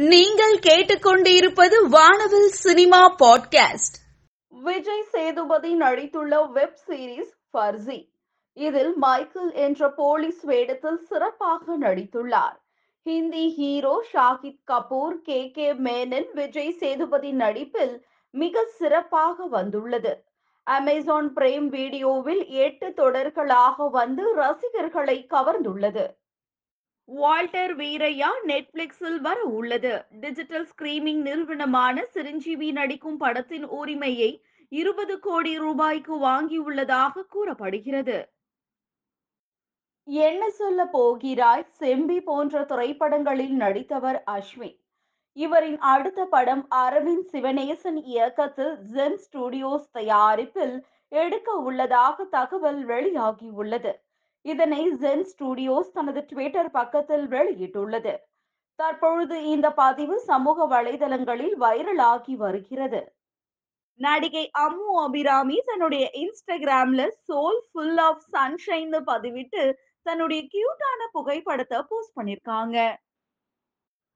நீங்கள் கேட்டுக்கொண்டிருப்பது வானவில் சினிமா பாட்காஸ்ட். விஜய் சேதுபதி நடித்துள்ள வெப் சீரிஸ் ஃபர்சி இதில் மைக்கேல் என்ற போலீஸ் வேடத்தில் சிறப்பாக நடித்துள்ளார். Hindi hero Shahid Kapoor K. K. Menon Vijay Sethupathi நடிப்பில் மிக சிறப்பாக வந்துள்ளது. அமேசான் பிரேம் வீடியோவில் எட்டு தொடர்களாக வந்து ரசிகர்களை கவர்ந்துள்ளது. வால்டர் வீரையா நெட்ஃபிளிக்ஸில் வர உள்ளது. டிஜிட்டல் ஸ்கிரீமிங் நிறுவனமான சிரஞ்சீவி நடிக்கும் படத்தின் உரிமையை இருபது கோடி ரூபாய்க்கு வாங்கியுள்ளதாக கூறப்படுகிறது. என்ன சொல்ல போகிறாய்? செம்பி போன்ற திரைப்படங்களில் நடித்தவர் அஸ்வின். இவரின் அடுத்த படம் அரவிந்த் சிவநேசன் இயக்கத்தில் ஜென் ஸ்டுடியோஸ் தயாரிப்பில் எடுக்க உள்ளதாக தகவல் வெளியாகியுள்ளது. இதனை ஜென் ஸ்டுடியோஸ் தனது ட்விட்டர் பக்கத்தில் வெளியிட்டுள்ளது. தற்பொழுது இந்த பதிவு சமூக வலைதளங்களில் வைரலாகி வருகிறது. நடிகை அம்மு அபிராமி தன்னுடைய இன்ஸ்டாகிராம்ல சோல் ஃபுல் ஆஃப் சன்ஷைன் பதிவிட்டு தன்னுடைய கியூட்டான புகைப்படத்தை போஸ்ட் பண்ணிருக்காங்க.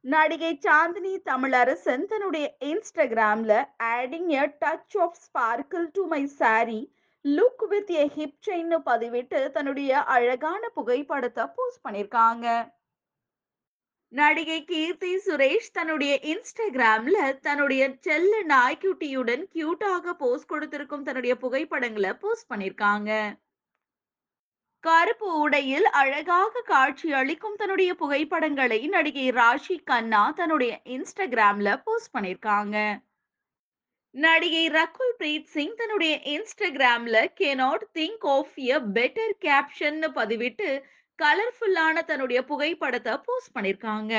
நடிகை சாந்தினி தமிழரசன் தன்னுடைய இன்ஸ்டாகிராம்ல adding a touch of sparkle to my sari look with a hip chain பதிவிட்டு தன்னுடைய அழகான புகைப்படத்தை போஸ்ட் பண்ணிருக்காங்க. நடிகை கீர்த்தி சுரேஷ் தன்னுடைய இன்ஸ்டாகிராம்ல தன்னுடைய செல்ல நாய்க்குட்டியுடன் கியூட்டாக போஸ்ட் கொடுத்திருக்கும் தன்னுடைய புகைப்படங்களை போஸ்ட் பண்ணிருக்காங்க. கருப்பு உடையில் அழகாக காட்சி அளிக்கும் தன்னுடைய புகைப்படங்களை நடிகை ராஷி கண்ணா தன்னுடைய இன்ஸ்டாகிராம்ல போஸ்ட் பண்ணிருக்காங்க. நடிகை ரகுல் பிரீத் சிங் தன்னுடைய இன்ஸ்டாகிராம்ல cannot think of a better caption பதிவிட்டு கலர்ஃபுல்லான தன்னுடைய புகைப்படத்தை போஸ்ட் பண்ணிருக்காங்க.